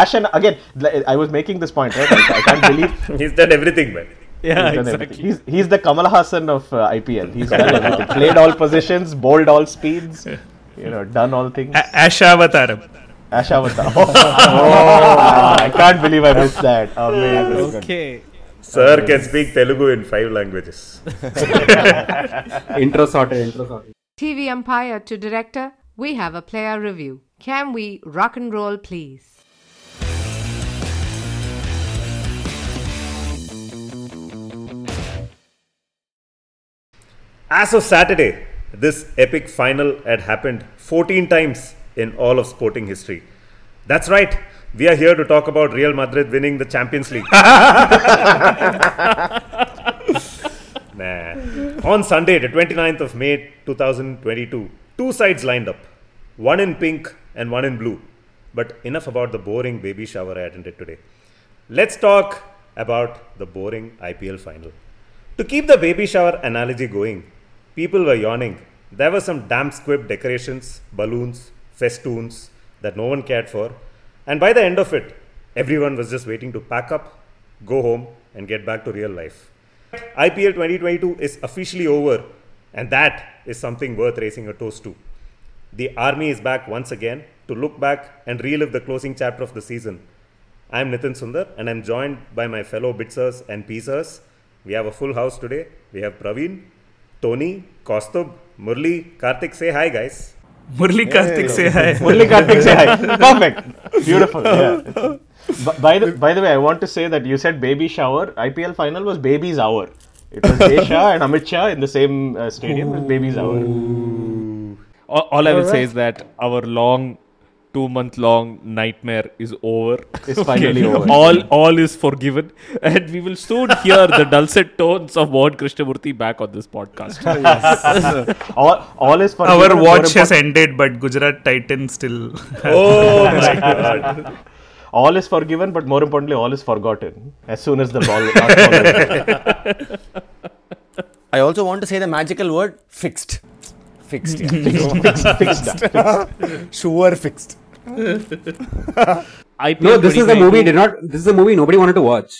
Ash and again, I was making this point, right? I, I can't believe He's done everything, man. Yeah, he's done exactly. everything. He's, he's the Kamal Haasan of uh, IPL. He's done everything. Played all positions, bowled all speeds, you know, done all things. A- Ashavatar. Ashawata. Oh, I can't believe I missed that. Amazing. Okay. Sir can speak Telugu in five languages. intro sorted, intro sorted. TV umpire to director, we have a player review. Can we rock and roll, please? As of Saturday, this epic final had happened 14 times in all of sporting history. That's right, we are here to talk about Real Madrid winning the Champions League. nah. On Sunday, the 29th of May 2022, two sides lined up one in pink and one in blue. But enough about the boring baby shower I attended today. Let's talk about the boring IPL final. To keep the baby shower analogy going, people were yawning. There were some damp squib decorations, balloons, festoons that no one cared for. And by the end of it, everyone was just waiting to pack up, go home, and get back to real life. IPL 2022 is officially over, and that is something worth raising a toast to. The army is back once again to look back and relive the closing chapter of the season. I'm Nitin Sundar and I'm joined by my fellow Bitsers and Pizzers. We have a full house today. We have Praveen, Tony, Kaustubh, Murali, Karthik. Say hi, guys. Murali Karthik say hi. Murali Karthik say hi. Perfect. Beautiful. Yeah. By the by the way, I want to say that you said baby shower. IPL final was baby's hour. It was Desha and Amit Shah in the same uh, stadium. It was baby's hour. All, all I will say is that our long, two month long nightmare is over. It's finally over. All all is forgiven, and we will soon hear the dulcet tones of Mohan Krishnamurthy back on this podcast. All, all is forgiven. Our watch has ended, but Gujarat Titan still. Oh my god. all is forgiven, but more importantly, all is forgotten as soon as the ball. last ball I also want to say the magical word fixed. Fixed. Yeah. fixed, fixed. sure IPL. No, this is a movie. Did not. This is the movie nobody wanted to watch.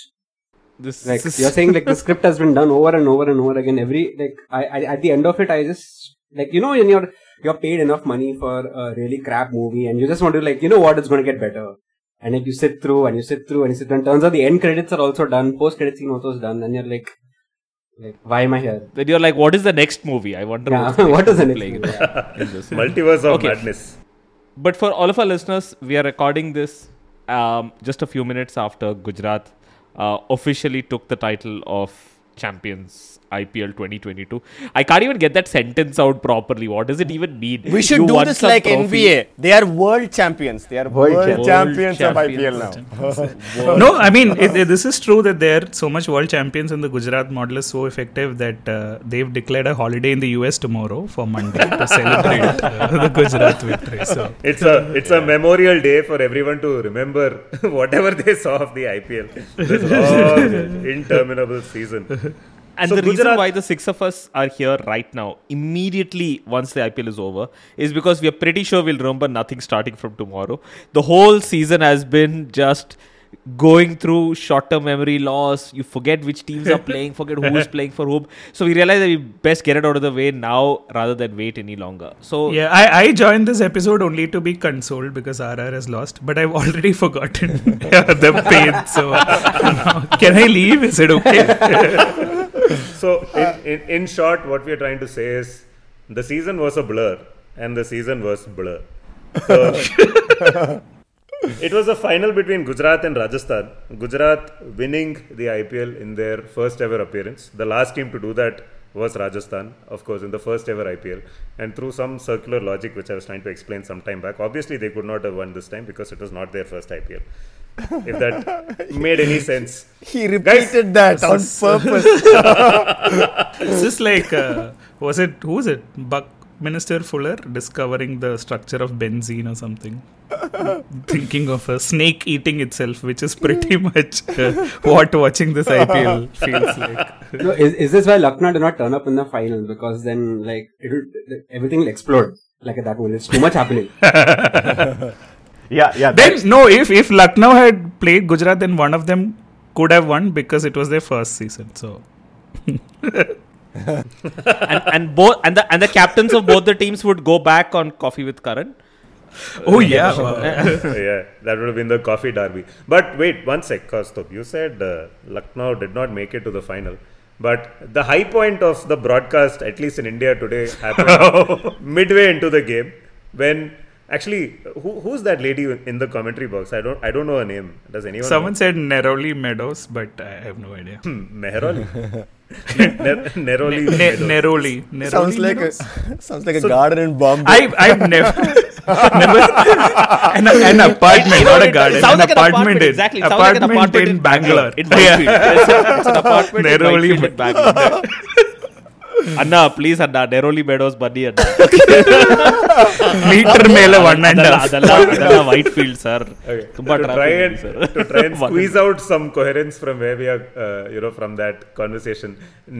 This Like is- you're saying, like the script has been done over and over and over again. Every like, I, I at the end of it, I just like you know when you're you're paid enough money for a really crap movie, and you just want to like you know what it's going to get better, and like you sit through and you sit through and you sit through. And turns out the end credits are also done, post credit scene also is done, and you're like, like why am I here? then you're like, what is the next movie? I wonder Yeah, what's the what is the next playing movie? this- Multiverse of Okay. madness. But for all of our listeners, we are recording this um, just a few minutes after Gujarat uh, officially took the title of champions IPL 2022. I can't even get that sentence out properly. What does it even mean? We should You do this like trophy. NBA. They are world champions. They are world, World champions, champions. of IPL now. no, I mean, it, it- this is true that they're so much world champions and the Gujarat model is so effective that uh, they've declared a holiday in the US tomorrow for Monday to celebrate uh, the Gujarat victory. So, It's a it's a memorial day for everyone to remember whatever they saw of the IPL. This long, interminable season. And So the reason why the six of us are here right now, immediately once the IPL is over, is because we are pretty sure we'll remember nothing starting from tomorrow. The whole season has been just going through short-term memory loss. You forget which teams are playing, forget who's playing for whom. So we realize that we best get it out of the way now rather than wait any longer. So yeah, I, I joined this episode only to be consoled because RR has lost, but I've already forgotten the pain. So, can I leave? Is it okay? So in, in, in short, what we are trying to say is the season was a blur and the season was blur. So it was a final between Gujarat and Rajasthan. Gujarat winning the IPL in their first ever appearance. The last team to do that was Rajasthan, of course, in the first ever IPL. And through some circular logic, which I was trying to explain some time back, obviously they could not have won this time because it was not their first IPL. If that made any sense. He repeated that on purpose. Is this like, uh, was it, who was it? Buckminster Fuller discovering the structure of benzene or something? Thinking of a snake eating itself, which is pretty much uh, what watching this IPL feels like. No, is, is this why Lucknow did not turn up in the final? Because then, like, it will, everything will explode. Like that moment, it's too much happening. Yeah, yeah. Then no, if if Lucknow had played Gujarat, then one of them could have won because it was their first season. So and, and both and the and the captains of both the teams would go back on coffee with Karan. oh yeah, wow. yeah, that would have been the coffee derby. But wait, one sec, Kaustubh. You said uh, Lucknow did not make it to the final. But the high point of the broadcast, at least in India today, happened midway into the game when actually who, who's that lady in the commentary box? I don't I don't know her name. Does anyone? Someone said Neroli Meadows, but I have no idea. Hmm, know? Meheroli. Ner- Neroli. Neroli. Neroli sounds like a sounds like a garden in Bombay. I I've never never an, an apartment, You not a garden. sounds an like an apartment, apartment, in exactly. It sounds like an apartment apartment in in Bangalore. In Whitefield. It's, a, it's an apartment Neroli in Bangalore. ಅಣ್ಣ please ಅಣ್ಣ ಡೆರೋಲಿ ಬೇಡೋಸ್ ಬನ್ನಿ ಅಣ್ಣ meter ಮೇಲೆ one and ಅದೆಲ್ಲ white field sir ತುಂಬಾ try and try and squeeze out some coherence from where we are you know from that conversation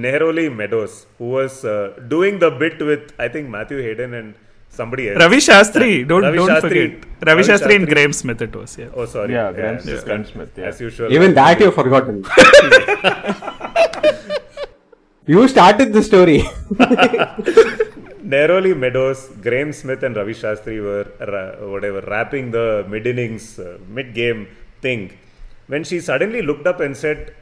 Neroli Meadows, who was uh, doing the bit with, I think, Matthew Hayden and somebody else. Ravi Shastri. Don't, Ravi don't Shastri. forget. Ravi, Ravi Shastri, Shastri and Graeme Smith it was. Yeah. Oh, sorry. Yeah, Graeme, yeah, Smith. Yeah. Graeme Smith. As usual. Even that you've forgotten. you started the story. Neroli Meadows, Graeme Smith, and Ravi Shastri were ra- whatever wrapping the mid innings, uh, mid game thing. When she suddenly looked up and said,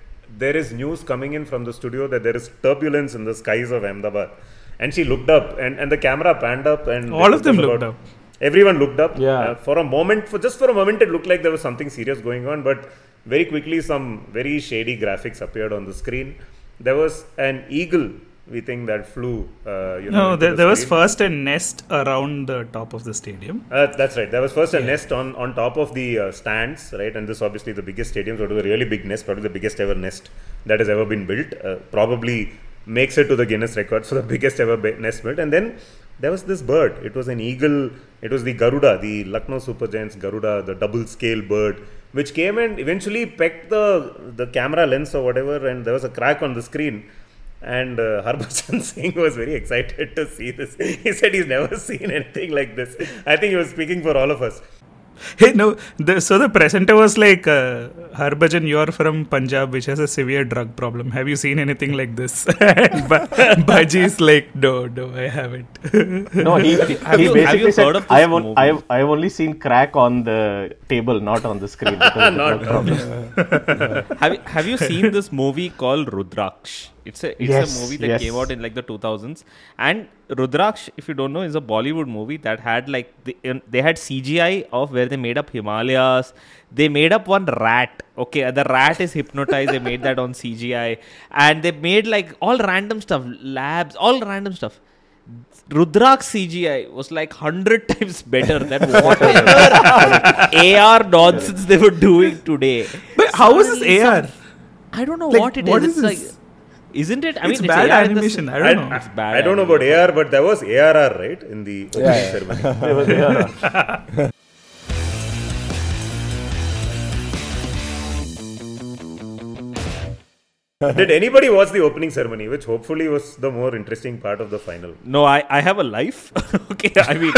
There is news coming in from the studio that there is turbulence in the skies of Ahmedabad. And she looked up, and, and the camera panned up, and All of them was looked up. Everyone looked up. Yeah. Uh, for a moment, for just for a moment, it looked like there was something serious going on, but very quickly, some very shady graphics appeared on the screen. There was an eagle, we think, that flew. Uh, you know, No, there, the there was first a nest around the top of the stadium. Uh, that's right. There was first a nest on, on top of the uh, stands, right? And this obviously the biggest stadium, so it was a really big nest, probably the biggest ever nest that has ever been built. Uh, probably makes it to the Guinness record for the biggest ever nest built. And then there was this bird. It was an eagle. It was the Garuda, the Lucknow Super Giants Garuda, the double scale bird, which came and eventually pecked the the camera lens or whatever, and there was a crack on the screen. And uh, Harbhajan Singh was very excited to see this. He said he's never seen anything like this. I think he was speaking for all of us. Hey, no. The, so the presenter was like, uh, Harbhajan, you're from Punjab, which has a severe drug problem. Have you seen anything like this? and ba- Bhajji's like, no, no, I haven't. No, he, he, you- he have basically you said, heard of I have, on. I, have, I have only seen crack on the table, not on the screen. because the Not- have, you- have you seen this movie called Rudraksh? It's a it's Yes, a movie that yes. came out in like the 2000s. And Rudraksh, if you don't know, is a Bollywood movie that had like the, in- they had CGI of where they made up Himalayas. They made up one rat. Okay, the rat is hypnotized. they made that on CGI, and they made like all random stuff, labs, all random stuff. Rudrak's CGI was like hundred times better than whatever AR nonsense they were doing today. but how is this AR? I don't know Like, what it is. what It's is like, this? Isn't it? I mean, It's mean, bad AR in the animation. s- I don't know. I, It's bad I don't know about. AR, but there was ARR, right, in the opening Yeah, yeah. ceremony. There was- yeah. Did anybody watch the opening ceremony, which hopefully was the more interesting part of the final? No, I, I have a life. okay, I mean,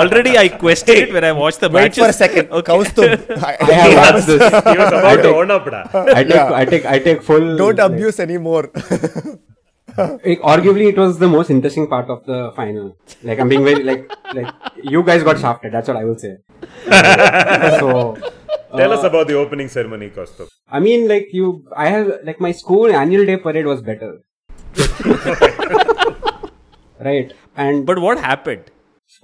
already I questioned it when I watched the Wait matches. for a second. Okay. Kaustubh, I, I have watched this. He was about to take- own up, da. I take, I take, I take full. don't like, abuse anymore. like, arguably, it was the most interesting part of the final. Like, I'm being very like, like you guys got shafted. That's what I will say. so, Tell uh, us about the opening ceremony, Kaustubh. I mean, like you, I have like my school annual day parade was better. right, and But what happened?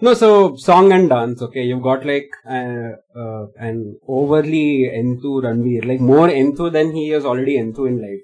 No, so song and dance. Okay, you've got like uh, uh, an overly enthu Ranveer, like more enthu than he is already enthu in life.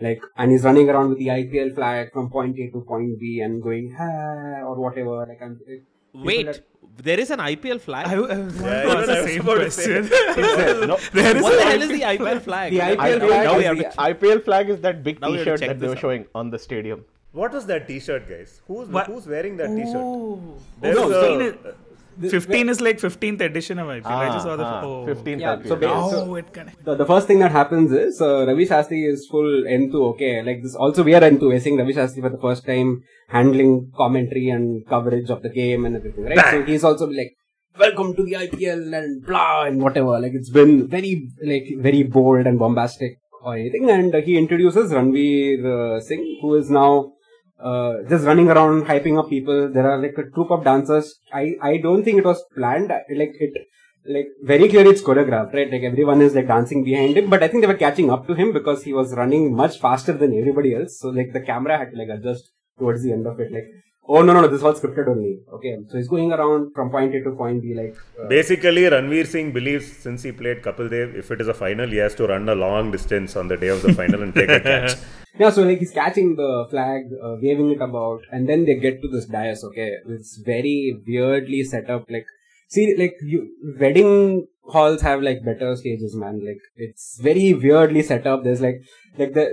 Like, and he's running around with the IPL flag from point A to point B and going ha or whatever. Like, I'm, it, people Wait, that- there is an IPL flag. I, I was going Yeah, to ask even I the same about to question. no, There is what a the hell is the IPL flag? The IPL I- flag now is the- IPL flag is that big Now we have to T-shirt that they this were out. showing on the stadium. What was that T-shirt, guys? Who's What? who's wearing that T-shirt? Oh, There's oh, a- 15, is, like 15th edition of IPL. I just saw the. Ah, ah, oh. 15th Yeah, IPL. so ba- Oh, so- it can. the, the first thing that happens is uh, Ravi Shastri is full enthu. Okay, like this. Also, we are enthu. We're seeing Ravi Shastri for the first time handling commentary and coverage of the game and everything. Right. So he's also like welcome to the IPL and blah and whatever. Like it's been very like very bold and bombastic or anything. And uh, he introduces Ranveer uh, Singh, who is now uh, just running around hyping up people. There are like a troop of dancers. I I don't think it was planned. Like it. Like very clearly it's choreographed, right? Like everyone is like dancing behind him, but I think they were catching up to him because he was running much faster than everybody else. So like the camera had to like adjust towards the end of it. Like, oh no no no, this was scripted only. Okay, so he's going around from point A to point B. Like uh, Basically, Ranveer Singh believes since he played Kapil Dev, if it is a final, he has to run a long distance on the day of the final and take a catch. Yeah, so like he's catching the flag, uh, waving it about, and then they get to this dais. Okay, it's very weirdly set up. Like, see, like you wedding halls have like better stages, man. Like it's very weirdly set up. There's like like the,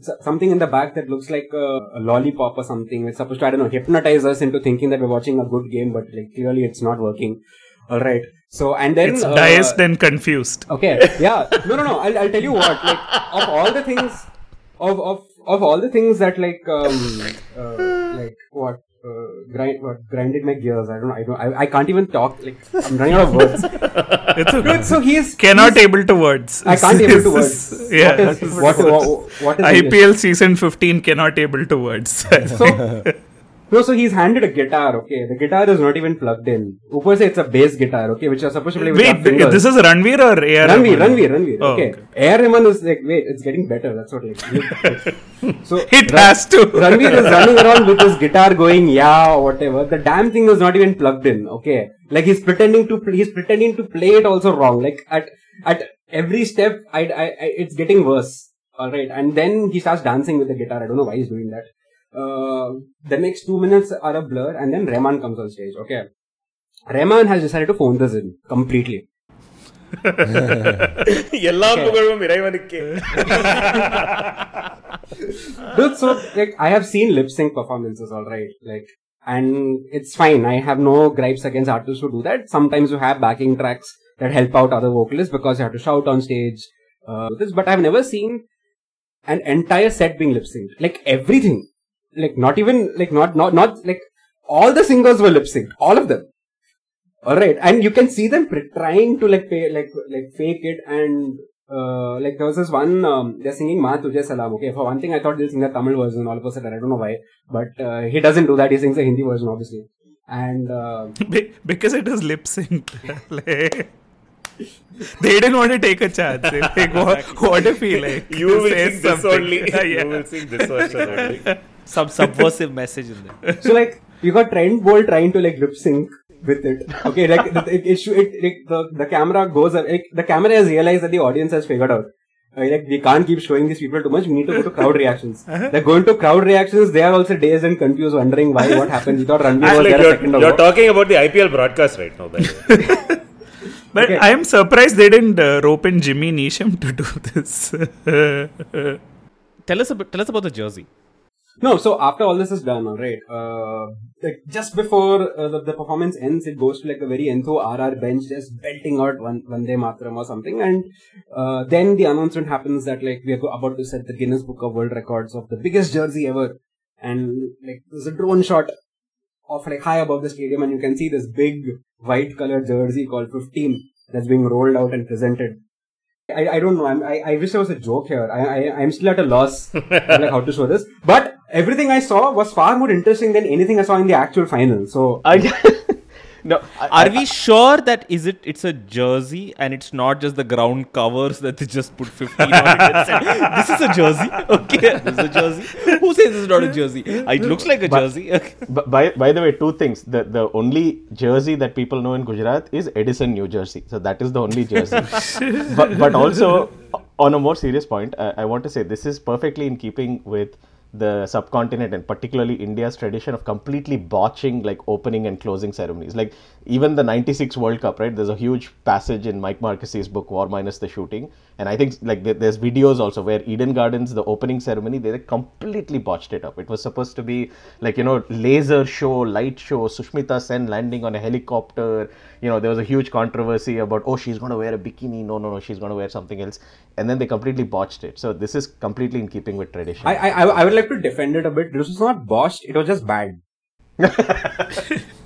the something in the back that looks like a, a lollipop or something. It's supposed to I don't know hypnotize us into thinking that we're watching a good game, but like clearly it's not working. All right. So and then It's uh, diced and confused. Okay. Yeah. No, no, no. I'll, I'll tell you what. Like, of all the things, of of of all the things that like um uh, like what. Uh, grind what grinded my gears. I don't know. I don't. I, I can't even talk. Like I'm running out of words. It's okay. Dude, so he's Cannot he's- able to words. I can't able to words. yeah. What is what, what, what is English? IPL season 15 cannot able to words. So no, so he's handed a guitar. Okay, the guitar is not even plugged in. Upar se it's a bass guitar. Okay, which you're supposed to play with Wait, this is Ranveer or AR? Ranveer? Ranveer, Ranveer. Oh, okay. okay. AR Rahman is like, wait, it's getting better. That's what like. like- so It Ra- has to. Ranveer is running around with his guitar going, yeah, or whatever. The damn thing is not even plugged in. Okay. Like he's pretending to, pl- he's pretending to play it also wrong. Like at, at every step, I, I, I it's getting worse. Alright. And then he starts dancing with the guitar. I don't know why he's doing that. Uh, the next two minutes are a blur, and then Rahman comes on stage. Okay, Rahman has decided to phone this in completely. Dude, so like I have seen lip sync performances, all right. Like, and it's fine. I have no gripes against artists who do that. Sometimes you have backing tracks that help out other vocalists because you have to shout on stage. Uh, this, but I've never seen an entire set being lip synced. Like everything, like not even like not not not like all the singers were lip synced, all of them. All right, and you can see them pre- trying to like pay, like like fake it and uh, like there was this one um, they're singing Maa Tujhe Salaam. Okay, for one thing, I thought they'll sing the Tamil version. All of a sudden, I don't know why, but uh, he doesn't do that. He sings the Hindi version, obviously. And uh, Be- because it is lip synced. like, they didn't want to take a chance. They're like, what, what if he like You will says sing this something? only. Yeah, yeah. You will sing this version only. Some subversive message in there. so like you got Trent Boult trying to like lip sync with it. Okay, like it, it, it, it, the the camera goes like the camera has realized that the audience has figured out. uh, like we can't keep showing these people too much. We need to go to crowd reactions. They're going to crowd reactions. They are also dazed and confused, wondering why what happened. We thought Ranveer was like there a you're, second you're ago. talking about the IPL broadcast right now, by the way. But Okay. I am surprised they didn't uh, rope in Jimmy Neesham to do this. Tell us about, tell us about the jersey. No, so after all this is done, alright, uh, like just before uh, the, the performance ends, it goes to like a very entho RR bench, just belting out one Vande Mataram or something, and uh, then the announcement happens that like we are about to set the Guinness Book of World Records of the biggest jersey ever, and like there's a drone shot of like high above the stadium, and you can see this big white colored jersey called 15 that's being rolled out and presented. I, I don't know. I'm, I, I wish there was a joke here. I, I I'm still at a loss like how to show this. But everything I saw was far more interesting than anything I saw in the actual final. So I, no, I, Are we sure that is it? It's a jersey and it's not just the ground covers that they just put 15 on it and said, "This is a jersey." Okay, this is a jersey. Who says this is not a jersey? It looks like a jersey. Okay. But by, by the way, two things. The the only jersey that people know in Gujarat is Edison, New Jersey. So that is the only jersey. but, but also, on a more serious point, I, I want to say this is perfectly in keeping with the subcontinent and particularly India's tradition of completely botching like opening and closing ceremonies. Like even the 96 World Cup, right? There's a huge passage in Mike Marqusee's book, War Minus the Shooting. And I think like there's videos also where Eden Gardens, the opening ceremony, they completely botched it up. It was supposed to be like, you know, laser show, light show, Sushmita Sen landing on a helicopter. You know, there was a huge controversy about, oh, she's going to wear a bikini. No, no, no, she's going to wear something else. And then they completely botched it. So this is completely in keeping with tradition. I, I I I would like to defend it a bit. This was not botched. It was just bad.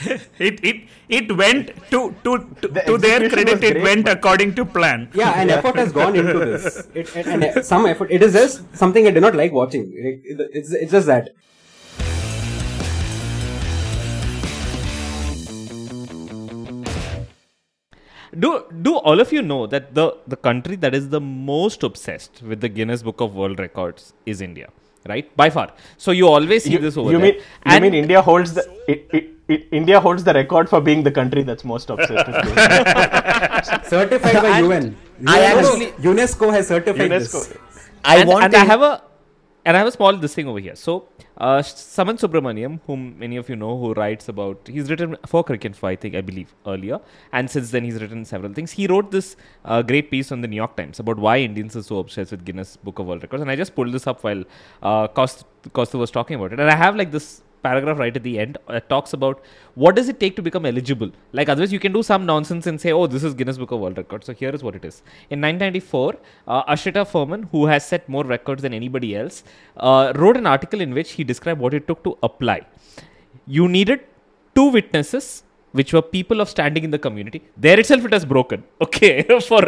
it it it went to to to, The to their credit was it went according to plan Yeah, and effort has gone into this. It, it, and uh, some effort. It is just something I do not like watching. Like, it- It's it's just that. Do do all of you know that the the country that is the most obsessed with the Guinness Book of World Records is India, right? By far. So you always see You, this over you there. mean you mean India holds the it, it, it, India holds the record for being the country that's most obsessed with. Certified by And UN. I UNESCO actually- UNESCO has certified UNESCO. this. I and, want and to. I have a and I have a small this thing over here. So uh, Samanth Subramaniam, whom many of you know, who writes about, he's written for Cricket I think I believe earlier, and since then he's written several things. He wrote this uh, great piece on the New York Times about why Indians are so obsessed with Guinness Book of World Records, and I just pulled this up while uh, Costa was talking about it, and I have like this paragraph right at the end that talks about what does it take to become eligible. Like otherwise, you can do some nonsense and say, "Oh, this is Guinness Book of World Records." So here is what it is. In 1994, uh, Ashrita Furman, who has set more records than anybody else, uh, wrote an article in which he described what it took to apply. You needed two witnesses. Which were people of standing in the community. There itself, it has broken. Okay, for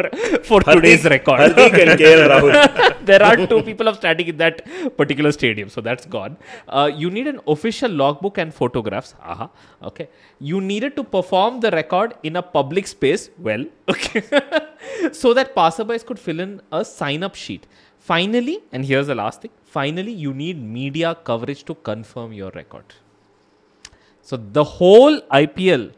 for today's record. Hardik and Rahul. there are two people of standing in that particular stadium, so that's gone. Uh, you need an official logbook and photographs. Aha. Okay. You needed to perform the record in a public space. Well, okay. so that passerbys could fill in a sign-up sheet. Finally, and here's the last thing. Finally, you need media coverage to confirm your record. So the whole IPL,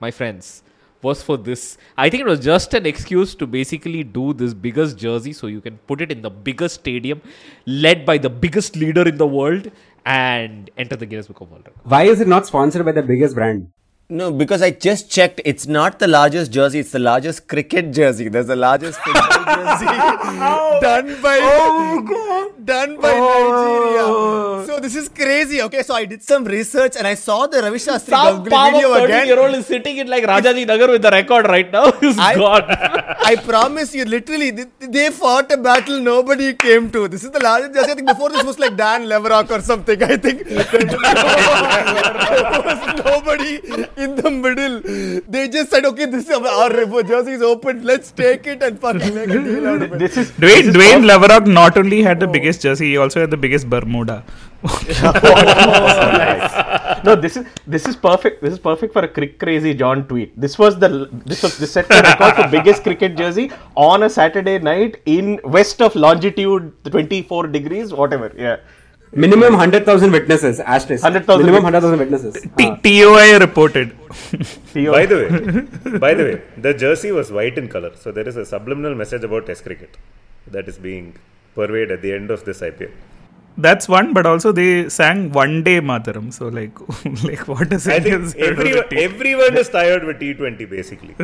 my friends, was for this. I think it was just an excuse to basically do this biggest jersey so you can put it in the biggest stadium, led by the biggest leader in the world, and enter the Guinness Book of World Records. Why is it not sponsored by the biggest brand? No, because I just checked. It's not the largest jersey. It's the largest cricket jersey. There's the largest football jersey oh. done by oh done by oh. Nigeria. So this is crazy. Okay, so I did some research and I saw the Ravi Shastri Some Ganguly palm video 30 again. year old is sitting in like Rajaji Nagar with the record right now. He's I- gone. I promise you, literally, they, they fought a battle nobody came to. This is the largest jersey. I think before this was like Dan Leverock or something. I think nobody in the middle. They just said, okay, this is our jersey is open. Let's take it and fucking make a deal out of it. this is Dwayne this is Dwayne perfect. Leverock not only had the oh. biggest jersey, he also had the biggest Bermuda. No, this is this is perfect. This is perfect for a crick crazy John tweet. This was the this was this set the record for biggest cricket jersey on a Saturday night in west of longitude 24 degrees, whatever. Yeah. Minimum 100,000 witnesses. Asterisk. 100,000 Minimum witnesses. 100,000 witnesses. T- Ah. TOI reported. By the way, by the way, the jersey was white in color, so there is a subliminal message about Test cricket that is being purveyed at the end of this IPL. That's one, but also they sang one day Mataram. So like, like what does I it think everyone, everyone is tired with T20 basically,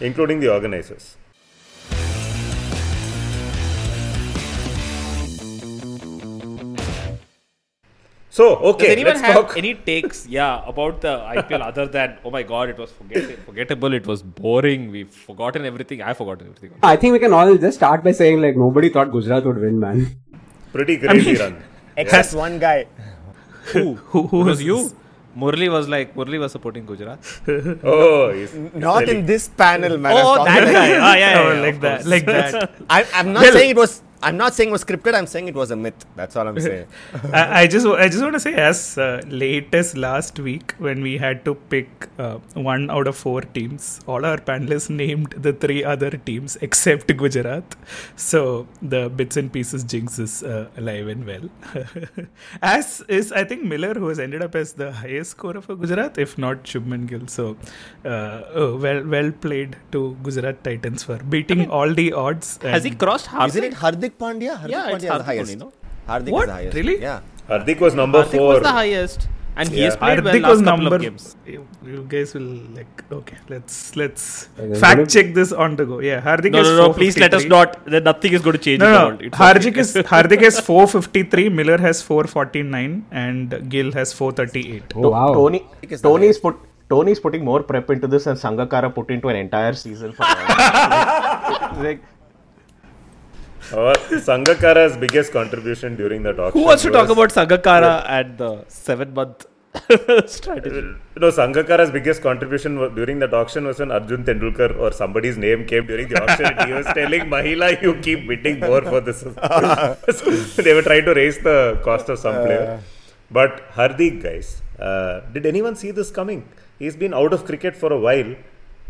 including the organizers. So okay, Does anyone let's have talk. any takes, yeah, about the IPL other than oh my god, it was forget- forgettable, it was boring, we've forgotten everything. I've forgotten everything. I think we can all just start by saying like nobody thought Gujarat would win, man. Pretty crazy run. Except one guy. Who? Who, who was was you? Murali was like Murali was supporting Gujarat. Oh, he's Not in this panel, man. Oh, I'm that talking- guy. Ah, yeah, Oh, yeah, yeah, like that, like that. I, I'm not Well- saying it was. I'm not saying it was scripted. I'm saying it was a myth. That's all I'm saying. I, I just I just want to say as uh, late as last week when we had to pick uh, one out of four teams, all our panelists named the three other teams except Gujarat. So the bits and pieces jinx is uh, alive and well. as is I think Miller who has ended up as the highest scorer for Gujarat, if not Shubman Gill. So uh, oh, well well played to Gujarat Titans for beating all the odds. Has he crossed Hardik? Isn't it Hardik Pandya? Hardik Yeah, Pandya is Hardik the highest. only, no? Hardik What? is the highest. Really? Yeah. Hardik was number Hardik four. was the highest, and he has Yeah. played well Hardik last was couple number. of games. You, you guys will like okay. Let's let's Okay, fact what if- check this on the go. Yeah, Hardik No, is no, no. Please let us 453. not. That nothing is going to change No, no. world. It's Hardik is Hardik has 453, Miller has 449, and Gill has 438. Oh, wow. Tony is the Tony's put Tony's putting more prep into this than Sangakkara put into an entire season for like, Our Sangakkara's biggest contribution during the auction. Who wants to talk about Sangakkara and the seven month strategy. No, Sangakkara's biggest contribution during that auction was when Arjun Tendulkar or somebody's name came during the auction and he was telling Mahela, you keep bidding more for this. So they were trying to raise the cost of some player. But Hardik, guys, uh, did anyone see this coming? He's been out of cricket for a while.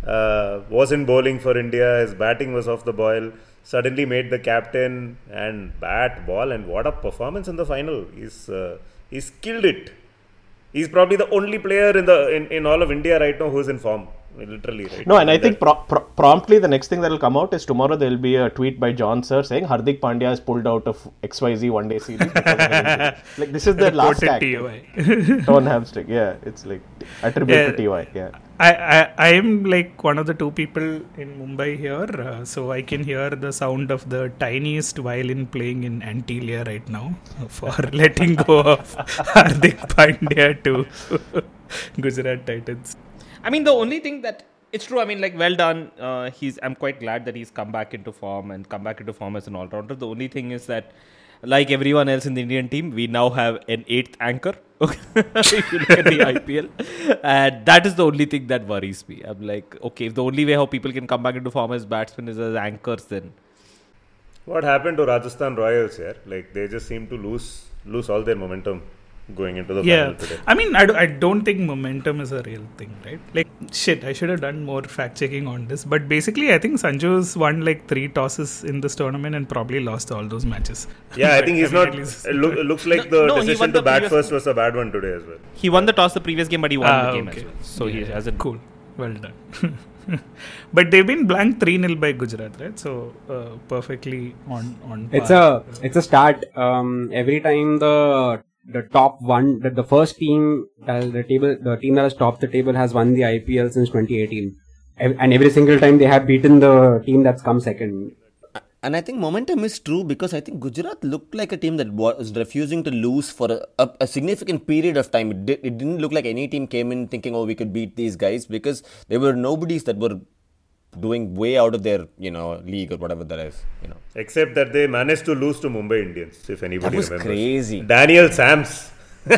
Uh, was in bowling for India. His batting was off the boil. Suddenly made the captain and bat, ball, and what a performance in the final. He's uh, he's killed it. He's probably the only player in the in, in all of India right now who's in form. Literally, right? No, and I think pro- pro- promptly the next thing that will come out is tomorrow there will be a tweet by John Sir saying Hardik Pandya is pulled out of XYZ one day series. because of an injury." like this is the last Reported act. TOI. Torn hamstring. Yeah, it's like attributed to TY. Yeah. I, I I am like one of the two people in Mumbai here, uh, so I can hear the sound of the tiniest violin playing in Antilia right now for letting go of Hardik Pandya to Gujarat Titans. I mean, the only thing that it's true. I mean, like, well done. Uh, he's. I'm quite glad that he's come back into form and come back into form as an all-rounder. The only thing is that, like everyone else in the Indian team, we now have an eighth anchor. If you look at the IPL, and that is the only thing that worries me. I'm like, okay, if the only way how people can come back into form as batsmen is as anchors, then What happened to Rajasthan Royals here? Like they just seem to lose lose all their momentum going into the Yeah, final today. I mean, I, do, I don't think momentum is a real thing, right? Like, shit, I should have done more fact checking on this. But basically, I think Sanju's won like three tosses in this tournament and probably lost all those matches. Yeah, I think he's mean, not. least- It, look, it looks like the No, he won decision to the bat previous- first was a bad one today as well. he won the toss the previous game, but he won Ah, the game okay. as well. So he hasn't. Cool. Well done. but they've been blanked 3 0 by Gujarat, right? So uh, perfectly on on. It's a it's a start. Um, every time the the top one, the, the first team, uh, the table, the team that has topped the table has won the IPL since 2018, and every single time they have beaten the team that's come second. And I think momentum is true because I think Gujarat looked like a team that was refusing to lose for a, a, a significant period of time. It, it didn't look like any team came in thinking, oh, we could beat these guys because there were nobodies that were doing way out of their, you know, league or whatever that is, you know. Except that they managed to lose to Mumbai Indians, if anybody That was remembers. crazy. Daniel Sams.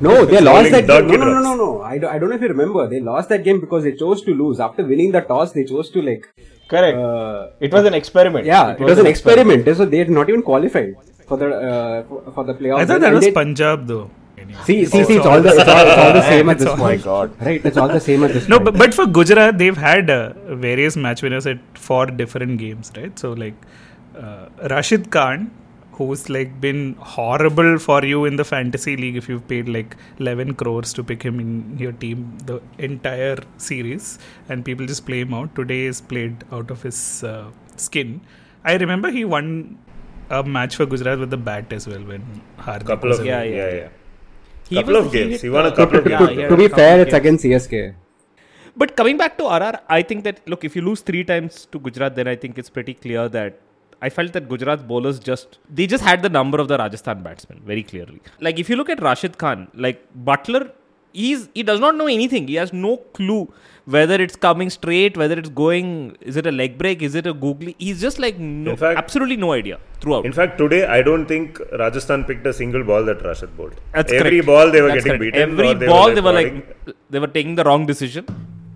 No, they lost that game. No, no, no, no, no. I, do, I don't know if you remember. They lost that game because they chose to lose. After winning the toss, they chose to like. Correct. Uh, it was an experiment. yeah, it was, an experiment. So they had not even qualified for the uh, for, for the playoffs. I thought that And was they- Punjab though. Anyway. See, see, see, it's all the it's all, it's all the same at this all- point. God. Right, it's all the same at this No, point. but, but for Gujarat, they've had uh, various match winners at four different games, right? So like uh, Rashid Khan, who's like been horrible for you in the fantasy league if you've paid like 11 crores to pick him in your team the entire series and people just play him out. Today is played out of his uh, skin. I remember he won a match for Gujarat with the bat as well when Hardik Couple was of Yeah, yeah, yeah. Yeah. He Couple was- of games. He won a couple of games. he to, to be fair, it's games. against CSK. But coming back to RR, I think that look, if you lose three times to Gujarat, then I think it's pretty clear that I felt that Gujarat bowlers just they just had the number of the Rajasthan batsmen very clearly. Like if you look at Rashid Khan, like Buttler, he's he does not know anything. He has no clue whether it's coming straight, whether it's going, is it a leg break, is it a googly? He's just like no, fact- absolutely no idea throughout. In fact, today I don't think Rajasthan picked a single ball that Rashid bowled. That's Every correct. ball they were That's getting correct. beaten. Every or they ball were they were like they were taking the wrong decision.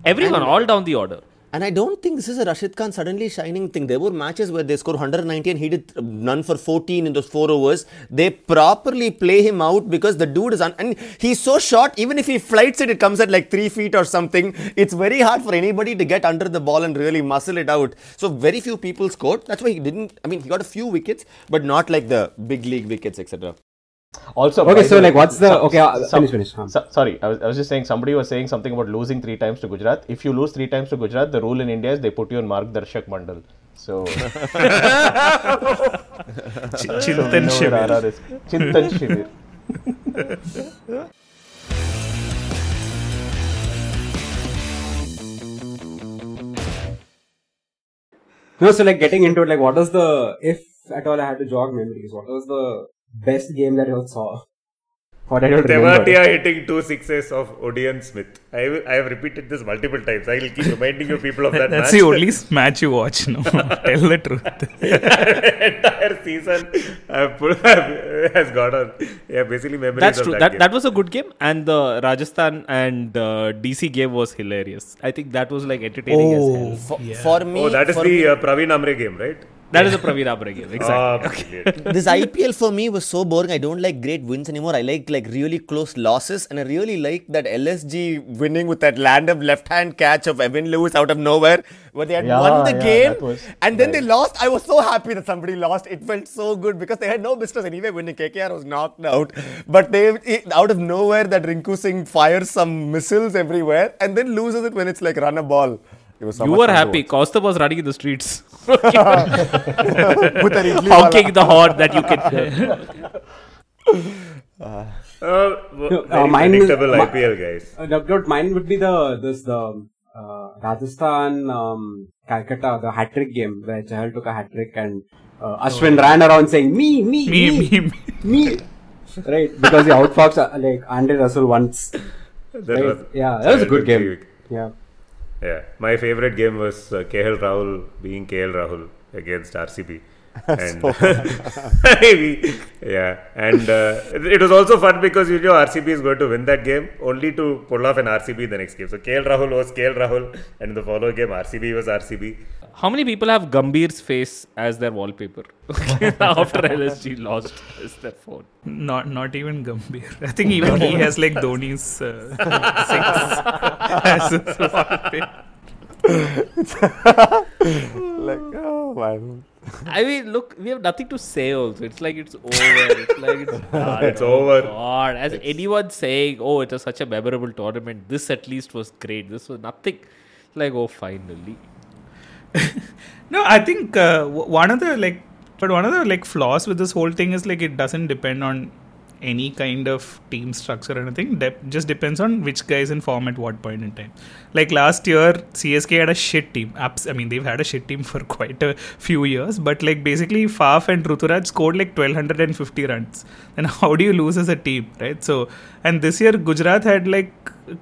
Everyone, all down the order. And I don't think this is a Rashid Khan suddenly shining thing. There were matches where they scored 190 and he did none for 14 in those four overs. They properly play him out because the dude is un- and he's so short. Even if he flights it, it comes at like three feet or something. It's very hard for anybody to get under the ball and really muscle it out. So very few people scored. That's why he didn't. I mean, he got a few wickets, but not like the big league wickets, etc. Also, Okay, so, the way, like, what's the- some- okay, uh, some- finish, finish, huh. so- sorry, I was, I was just saying somebody was saying something about losing three times to Gujarat. If you lose three times to Gujarat, the rule in India is they put you on Margdarshak Mandal. So, Ch- Chintan Shivir. Chintan Shivir. No, so like getting into it, like what was the if at all I had to jog memories, what was the best game that you all saw? What I don't remember. Tewatia hitting two sixes of Odean Smith. I, have- I have repeated this multiple times. I will keep reminding you people of that That's match. the only s- match you watch. No, tell the truth. entire season I've put, has got on. Yeah, basically memories That's of true. that, That game. that was a good game, and the Rajasthan and uh, DC game was hilarious. I think that was like entertaining as hell. For, Yeah. for me, oh, that is the me- uh, Praveen Amre game, right? That is a Praveen Amre game, exactly. Ah, this IPL for me was so boring. I don't like great wins anymore. I like like really close losses, and I really like that LSG winning with that random left-hand catch of Evan Lewis out of nowhere, where they had Yeah, won the yeah, game, was- and then they lost. I was so happy that somebody lost. It felt so good because they had no business anyway winning. KKR was knocked out, but they it- out of nowhere that Rinku Singh fires some missiles everywhere, and then loses it when it's like run a ball. It was so you much were fun happy. watch. Costa was running in the streets, with an honking the horn that you can. Uh, No, very uh, mine is- predictable mi- IPL, guys. Uh, no, no, mine would be the this the uh, Rajasthan um, Calcutta the hat trick game where Chahal took a hat trick and uh, Ashwin ran around saying me me me, me me, me. me right because he outfoxed uh, like Andre Russell once. That Right? was Yeah, that was a good game. week. Yeah. Yeah, my favorite game was uh, KL Rahul being KL Rahul against RCB. And yeah, and uh, it was also fun because you know RCB is going to win that game only to pull off an RCB in the next game. So KL Rahul was KL Rahul, and in the following game RCB was RCB. How many people have Gambhir's face as their wallpaper after LSG lost as their phone? Not not even Gambhir. I think even he has like Dhoni's uh, six as his wallpaper. like oh man. I mean, look, we have nothing to say. Also, it's like it's over. It's like it's done. It's Oh, over. God, as anyone saying, "Oh, it was such a memorable tournament. This at least was great. This was nothing." Like, oh, finally. No, I think uh, one of the like, but one of the like flaws with this whole thing is like it doesn't depend on any kind of team structure or anything. De- just depends on which guys in form at what point in time. Like last year, CSK had a shit team. Abs- I mean, they've had a shit team for quite a few years. But like basically, Faf and Ruturaj scored like 1250 runs. Then how do you lose as a team, right? So, and this year Gujarat had like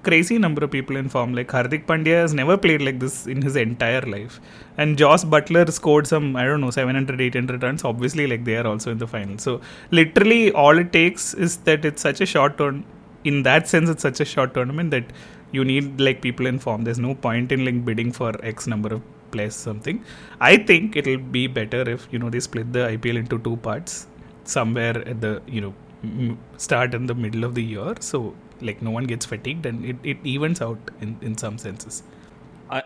crazy number of people in form. Like Hardik Pandya has never played like this in his entire life. And Jos Buttler scored some, I don't know, 700, 800 runs. Obviously, like they are also in the final. So, literally, all it takes is that it's such a short turn. In that sense, it's such a short tournament that you need like people in form. There's no point in like bidding for X number of or something. I think it'll be better if you know they split the IPL into two parts somewhere at the you know start in the middle of the year so like no one gets fatigued and it, it evens out in, in some senses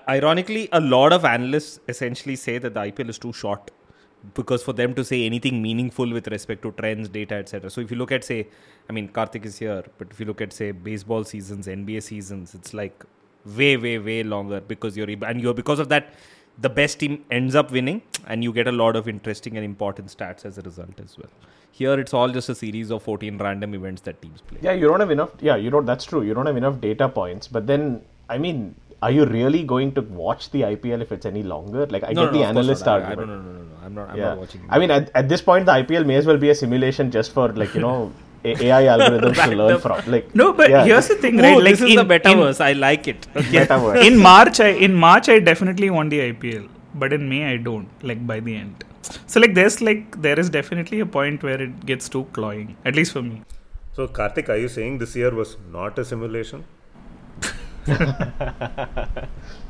ironically, a lot of analysts essentially say that the IPL is too short because for them to say anything meaningful with respect to trends, data, etc. So if you look at, say, I mean, Karthik is here, but if you look at, say, baseball seasons, NBA seasons, it's like way, way, way longer because you're and you're because of that, the best team ends up winning, and you get a lot of interesting and important stats as a result as well. Here, it's all just a series of 14 random events that teams play. Yeah, you don't have enough. Yeah, you don't. That's true. You don't have enough data points. But then, I mean, are you really going to watch the IPL if it's any longer? Like, I No, get no, the analyst not. I- I argument. don't- no, no, no, no. I'm not. I'm yeah. not watching. I mean, at, at this point, the IPL may as well be a simulation just for like you know AI algorithms to learn from. Like, no but yeah, here's the thing Ooh, right like this is in, the metaverse. I like it. Okay. metaverse. in, in march i in march i definitely want the ipl but in may i don't like by the end so like there's like there is definitely a point where it gets too cloying at least for me So, Karthik, are you saying this year was not a simulation?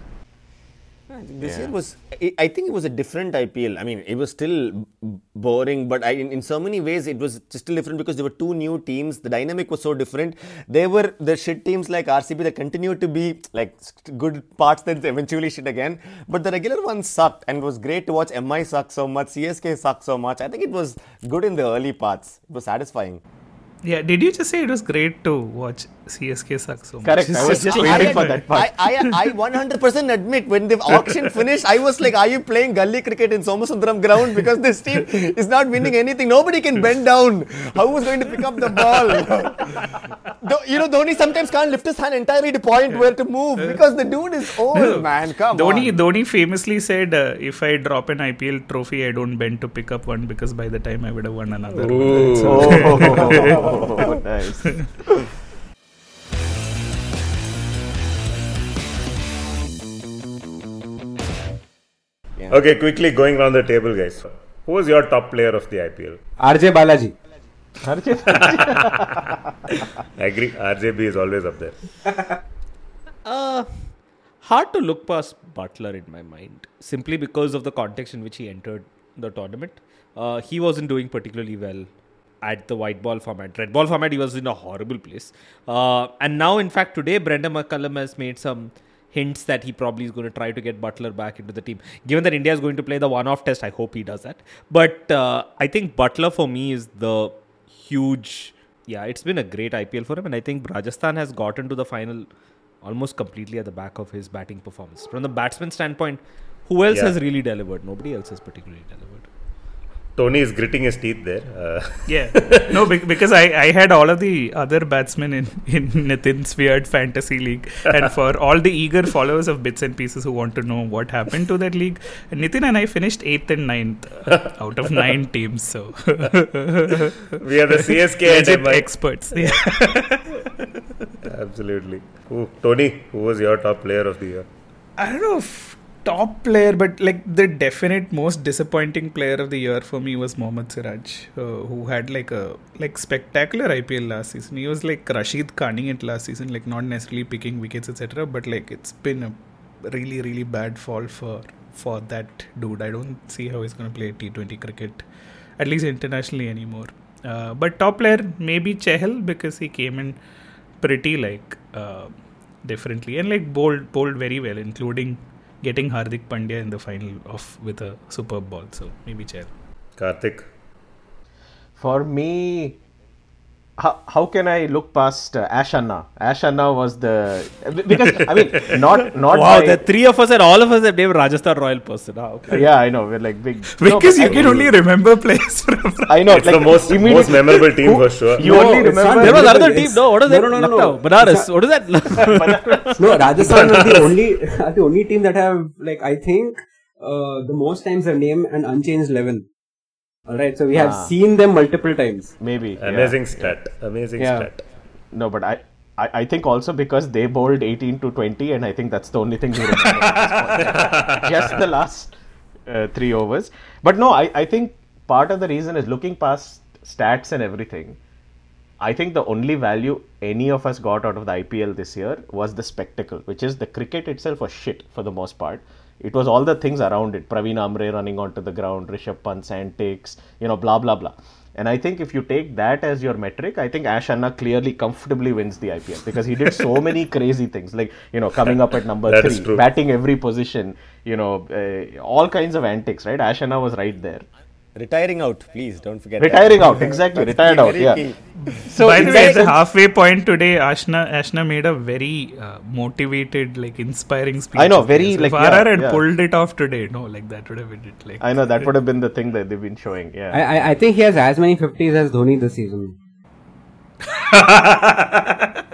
This year was, I I think it was a different IPL. I mean, it was still boring, but I, in, in so many ways, it was still different because there were two new teams. The dynamic was so different. There were the shit teams like RCB that continued to be like good parts that eventually shit again. But the regular ones sucked, and it was great to watch MI suck so much, CSK suck so much. I think it was good in the early parts. It was satisfying. yeah did you just say it was great to watch csk sucks so much Correct. I was just waiting for that part. I, I, I 100% admit when the auction finished, I was like, Are you playing gully cricket in Somasundaram ground? Because this team is not winning anything. Nobody can bend down. How was going to pick up the ball? Tho- you know, Dhoni sometimes can't lift his hand entirely to point where to move because the dude is old, man. Come Dhoni, on. Dhoni famously said, uh, "If I drop an IPL trophy, I don't bend to pick up one because by the time I would have won another." one." So- Oh, nice. Okay, quickly going around the table, guys. Who was your top player of the IPL? RJ Balaji. Harjit, I agree. RJB is always up there. Uh, hard to look past Buttler in my mind, simply because of the context in which he entered the tournament. Uh, he wasn't doing particularly well at the white ball format. Red ball format, he was in a horrible place. Uh, and now, in fact, today, Brendon McCullum has made some hints that he probably is going to try to get Buttler back into the team. Given that India is going to play the one off test, I hope he does that. But uh, I think Buttler for me is the huge. Yeah, it's been a great IPL for him. And I think Rajasthan has gotten to the final almost completely at the back of his batting performance. From the batsman standpoint, who else Yeah. has really delivered? Nobody else has particularly delivered. Tony is gritting his teeth there. Uh, Yeah, no, because I, I had all of the other batsmen in, in Nitin's weird fantasy league. And for all the eager followers of Bits and Pieces who want to know what happened to that league, Nitin and I finished 8th and 9th uh, out of 9 teams. So, we are the CSK and experts. Yeah. Absolutely. Who, Tony, who was your top player of the year? I don't know if top player, but like the definite most disappointing player of the year for me was Mohammad Siraj, uh, who had like a like spectacular IPL last season. He was like Rashid Khaning it last season, like not necessarily picking wickets etc. But like it's been a really really bad fall for for that dude. I don't see how he's gonna play T20 cricket, at least internationally anymore. Uh, but top player maybe Chahal because he came in pretty like uh, differently and like bowled bowled very well, including getting Hardik Pandya in the final of with a superb ball. So maybe Chahal. Karthik. For me, how, how can I look past uh, Ash Anna? Ash was the because I mean not not wow, by- the three of us and all of us have named Rajasthan Royal person. Ah, okay. yeah I know we're like big Because but you I- can only remember players from. I know It's like the most, most memorable team Who- for sure. You No, only remember There was another it's- team. No, what is no, it? no, no, no, Lucknow, no. Banaras. It's What is that? No, Rajasthan are the only are the only team that have like I think uh, the most times have named an unchanged eleven. All right, so we have Ah. seen them multiple times. maybe Amazing yeah. stat. Amazing Yeah. stat. No, but I, I, I think also because they bowled 18 to 20, and I think that's the only thing we remember at this point. Just the last uh, three overs. But no, I, I think part of the reason is looking past stats and everything. I think the only value any of us got out of the IPL this year was the spectacle, which is the cricket itself was shit for the most part. It was all the things around it. Praveen Amre running onto the ground, Rishabh Pant's antics, you know, blah blah blah. And I think if you take that as your metric, I think Ash Anna clearly comfortably wins the IPL because he did so many crazy things, like you know, coming up at number three, batting every position, you know, uh, all kinds of antics, right? Ash Anna was right there. Retiring out, please don't forget. Retiring that. out, exactly, retired out, yeah. key. So By the way, at the halfway point today, Ashna Ashna made a very uh, motivated, like inspiring speech. I know, very, his. like, if yeah, RR had yeah. pulled it off today, no, like that would have been it. Like I know that would have been the thing that they've been showing. Yeah. I I think he has as many fifties as Dhoni this season.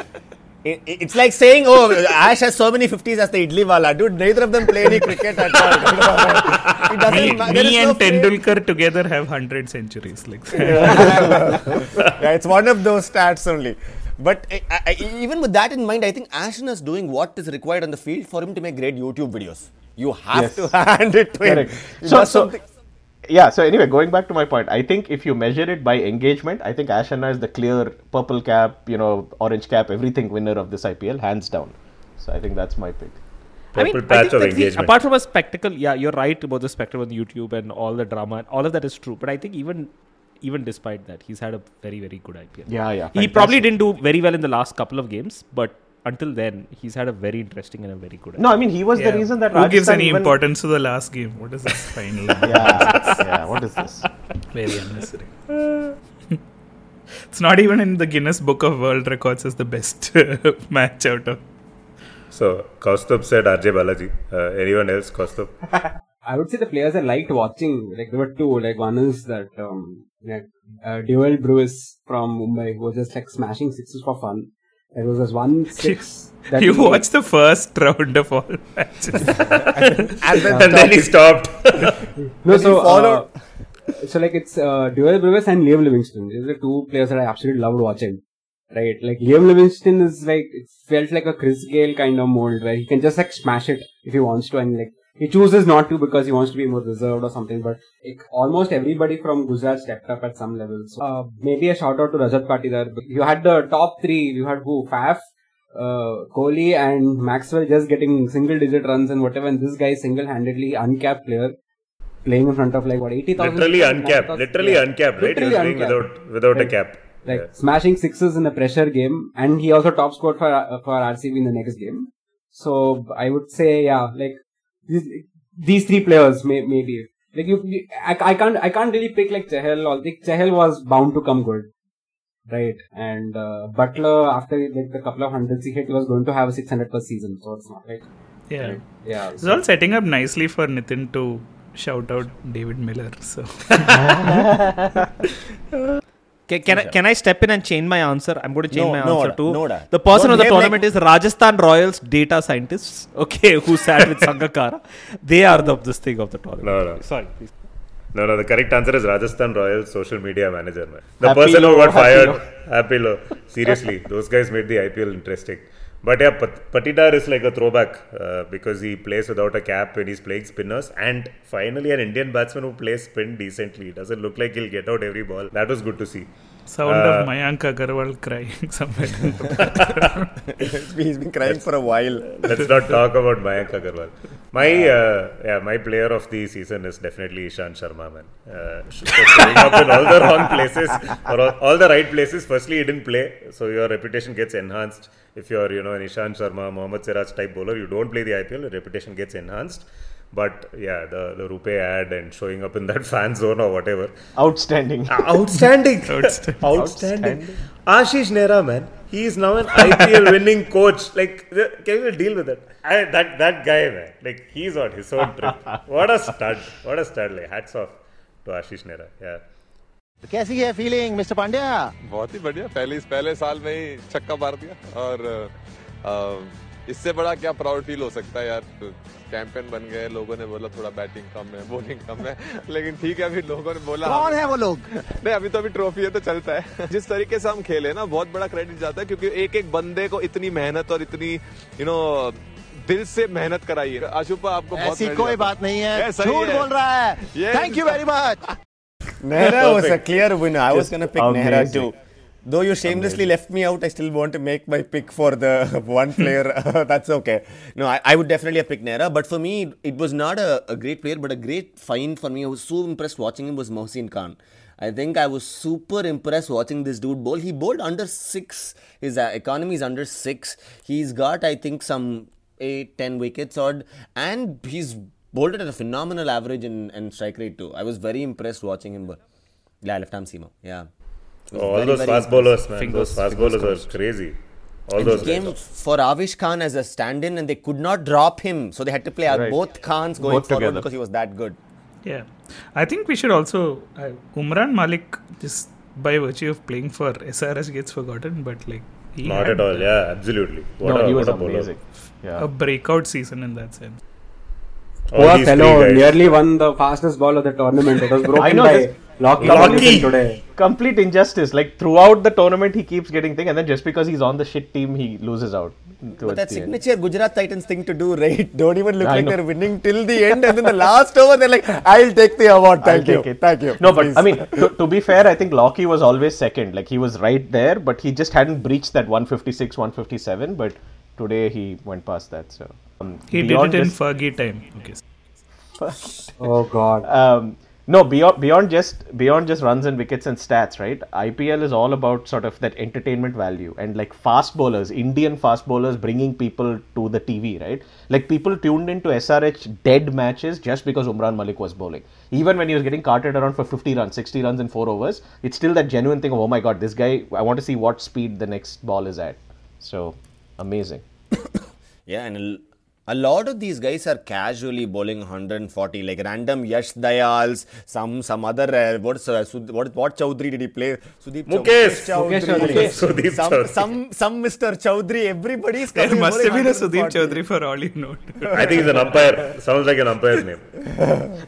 It- it- It's like saying, oh, Ash has so many 50s as the Idli Wala. Dude, neither of them play any cricket at all. it doesn't me, ma- me and no frame. Tendulkar together have hundred centuries. Like yeah, it's one of those stats only. But I, I, even with that in mind, I think Ashton is doing what is required on the field for him to make great YouTube videos. You have Yes. to hand it to Correct. him. So, so yeah. So anyway, going back to my point, I think if you measure it by engagement, I think Ash Anna is the clear purple cap, you know, orange cap, everything winner of this IPL, hands down. So I think that's my pick. I mean, Purple I think of that the- apart from a spectacle, yeah, you're right about the spectacle on YouTube and all the drama, and all of that is true. But I think even even despite that, he's had a very very good IPL. Yeah, yeah. He probably didn't do very well in the last couple of games, but until then, he's had a very interesting and a very good. No, I mean he was Yeah. the reason that who gives any even- importance to the last game? What is this final? Yeah, yeah. What is this? Very unnecessary. it's not even in the Guinness Book of World Records as the best match out of. So, Kaustubh said RJ Balaji. Uh, anyone else, Kaustubh? I would say the players I liked watching, like there were two. Like one is that um, like, uh, Dewald Brevis from Mumbai who was just like smashing sixes for fun. There was this one six. that You he- watched the first round of all matches. and then And then he stopped. No, so uh, so like it's uh, Dewald Brevis and Liam Livingstone. These are the two players that I absolutely loved watching. Right, like Liam Livingstone is like it felt like a Chris Gayle kind of mold where he can just like smash it if he wants to, and like he chooses not to because he wants to be more reserved or something. But like almost everybody from Gujarat stepped up at some level. So uh, maybe a shout out to Rajat Patidar. You had the top three. You had who? Faf, uh, Kohli, and Maxwell just getting single digit runs and whatever. And this guy single handedly uncapped player playing in front of like what eighty thousand. Literally uncapped. Literally uncapped, right? He was playing without without a cap. Like Yeah. smashing sixes in a pressure game, and he also top scored for uh, for RCB in the next game. So I would say, yeah, like these, these three players may maybe like you, you- I, I can't I can't really pick like Chahal. Or like Chahal was bound to come good, right? And uh, Buttler after like the couple of hundreds he hit, he was going to have a six hundred per season. So it's not like Yeah. yeah. It's all setting up nicely for Nitin to shout out David Miller. So Can, can, I, can I step in and change my answer? I'm going to change No, my no, answer to no, da. the person Don't of the tournament like- is Rajasthan Royals data scientists. Okay, who sat with Sangakkara. They are the this thing of the tournament. No, no. Sorry, please. No, no, the correct answer is Rajasthan Royals social media manager, man. The Happy person who got happy fired, low. happy low. Seriously, those guys made the IPL interesting. But yeah, Pat- Patidar is like a throwback uh, because he plays without a cap when he's playing spinners. And finally, an Indian batsman who plays spin decently. Doesn't look like he'll get out every ball. That was good to see. Sound Uh, of Mayank Agarwal crying somewhere. in the background. He's been crying for a while. Let's not talk about Mayank Agarwal. My uh, yeah, my player of the season is definitely Ishant Sharma, man. Uh, so showing up in all the wrong places or all, all the right places. Firstly, he didn't play, so your reputation gets enhanced. If you're you know an Ishant Sharma, Mohammad Siraj type bowler, you don't play the IPL, your reputation gets enhanced. But yeah, the the Rupe ad and showing up in that fan zone or whatever, Outstanding. outstanding, Outstanding. outstanding. Ashish Nehra, man, he is now an IPL winning coach. Like, can you deal with that? I, that that guy, man, like he's on his own trip. What a stud! What a stud! Like, hats off to Ashish Nehra. Yeah. कैसी है feeling mister Pandya बहुत ही बढ़िया पहले पहले साल में ही छक्का मार दिया और इससे बड़ा क्या प्राउड फील हो सकता है यार चैंपियन बन गए लोगों ने बोला थोड़ा बैटिंग कम है बॉलिंग कम है। लेकिन ठीक है अभी लोगों ने बोला कौन है वो लोग? नहीं अभी तो अभी ट्रॉफी है तो चलता है। जिस तरीके से हम खेले ना बहुत बड़ा क्रेडिट जाता है क्योंकि एक एक बंदे को इतनी मेहनत और इतनी यू नो दिल से मेहनत कराई है। आशुपा आपको ऐसी कोई बात नहीं है। झूठ बोल रहा है। Thank you very much Nehra was a Perfect. clear winner. I was Just going to pick Nehra too. Though you shamelessly left me out, I still want to make my pick for the one player. That's okay. No, I, I would definitely have picked Nehra. But for me, it was not a, a great player, but a great find for me. I was so impressed watching him was Mohsin Khan. I think I was super impressed watching this dude bowl. He bowled under six. His uh, economy is under six. He's got, I think, some eight, ten wickets odd, and he's bowled at a phenomenal average in, in strike rate too. I was very impressed watching him. Yeah, left arm seamer. Yeah. It was all very, those very fast bowlers, man. Fingers- those fast fingers bowlers are crazy. All And those he came for Avesh Khan as a stand-in, and they could not drop him, so they had to play Right. both Khans going Both forward together. because he was that good. Yeah, I think we should also uh, Umran Malik just by virtue of playing for SRH gets forgotten, but like he Not had at all. Yeah, absolutely. What no, a, he was what a bowler. amazing. Yeah. a breakout season in that sense. All Poor fellow nearly won the fastest ball of the tournament. It was broken I know by this- Lockie Lockie. Robinson today. Complete injustice. Like throughout the tournament, he keeps getting thing, and then just because he's on the shit team, he loses out. But that the end. signature Gujarat Titans thing to do, right? Don't even look I like know. they're winning till the end, and then the last over, they're like, "I'll take the award, I'll thank you, take it. thank you." No, but. I mean, to, to be fair, I think Lockie was always second. Like he was right there, but he just hadn't breached that 156, 157. But today he went past that. So um, He did it in just- Fergie time. Okay. Oh God. um, no beyond beyond just beyond just runs and wickets and stats right? Ipl is all about sort of that entertainment value and like fast bowlers indian fast bowlers bringing people to the tv right? Like people tuned into srh dead matches just because umran malik was bowling. Even when he was getting carted around for 50 runs 60 runs in four overs it's still that genuine thing of oh my god this guy i want to see what speed the next ball is at. So amazing. Yeah, and a l- A lot of these guys are casually bowling 140, like random Yash Dayals, some some other uh, what's uh, Sud- what what Chowdhury did he play? Sudeep Chow- Mukesh. Mukesh Chowdhury. Some, some some Mr. Chowdhury. Everybody's There coming must have bowling been a Sudeep 140. Chaudhary for all you know. I think he's an umpire. Sounds like an umpire's name.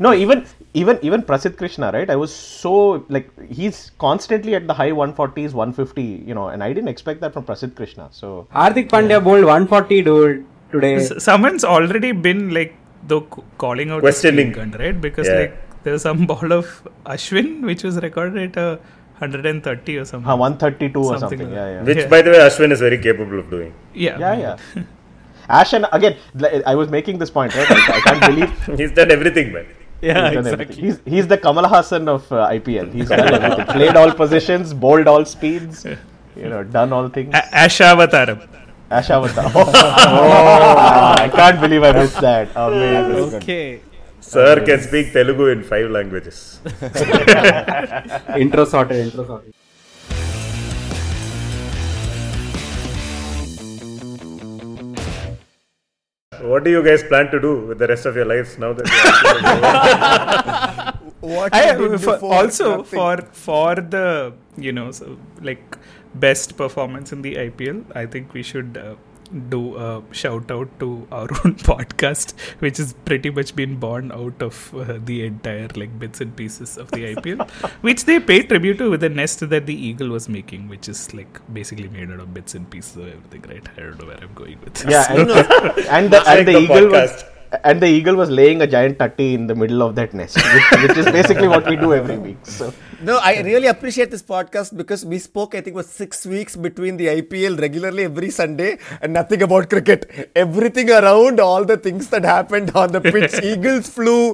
No, even even even Prasidh Krishna, right? I was so like he's constantly at the high 140s, 150, you know, and I didn't expect that from Prasidh Krishna. So Hardik Pandya bowled 140 dude today. S- Someone's already been like though calling out Questioning. the right? Because Yeah. like there was some ball of Ashwin which was recorded at uh, 130 or something. uh, 132 or Something something. like Yeah, yeah. Which, Yeah. by the way, Ashwin is very capable of doing. yeah. Yeah, yeah. Ash and again, I was making this point, right? I, I can't believe He's done everything, man. Yeah, he's done exactly. everything. He's, he's the Kamal Haasan of uh, IPL. He's done everything. Played all positions, bowled all speeds, you know, done all things. A- Ashavataram. Ashavata. Oh, I can't believe I missed that. Amazing. Okay. Sir can speak Telugu in five languages. intro sorted, intro sorted. What do you guys plan to do with the rest of your lives now that What I, you for, also nothing. for for the you know so like best performance in the IPL, I think we should uh, do a shout out to our own podcast, which has pretty much been born out of uh, the entire like bits and pieces of the IPL, which they paid tribute to with a nest that the Eagle was making, which is like basically made out of bits and pieces of everything. Right? I don't know where I'm going with this. Yeah, and, and the, like and the the eagle was podcast. And the eagle was laying a giant tutty in the middle of that nest, which, which is basically what we do every week. So No, I really appreciate this podcast because we spoke, I think, was six weeks between the IPL regularly every Sunday and nothing about cricket. Everything around, all the things that happened on the pitch. Eagles flew,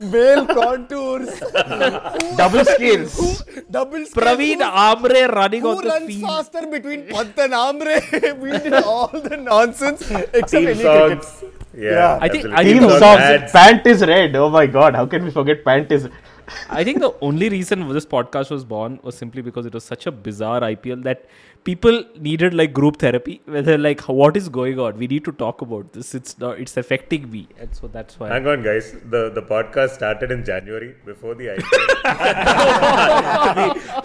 male contours, double skills. double skills. Praveen Amre running on the runs field. faster between Pant and Amre? we did all the nonsense except any cricket. Songs. Yeah, Yeah. I think- I Theme think Theme songs. Pant is red. Oh my god! How can we forget pant is? I think the only reason this podcast was born was simply because it was such a bizarre IPL that people needed like group therapy. Where they're like, "What is going on? We need to talk about this. It's not. It's affecting me." And so that's why. Hang on, guys. The the podcast started in January before the IPL.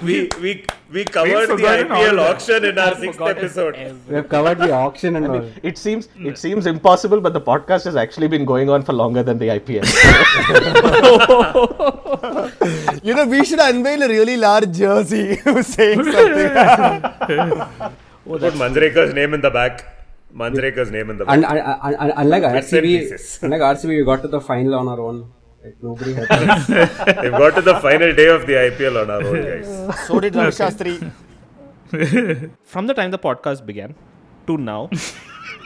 we, we we we covered the forgotten IPL auction in our sixth episode. everything. We have covered the auction and all. It seems it mm. seems impossible, but the podcast has actually been going on for longer than the IPL. You know, we should unveil a really large jersey saying something. Put Manjrekar's name in the back. Manjrekar's name in the back. And, and, and, and unlike Bits and RCB, pieces. unlike RCB, we got to the final on our own. Like nobody had. We've got to the final day of the IPL on our own, guys. so did Ravi Shastri. From the time the podcast began to now,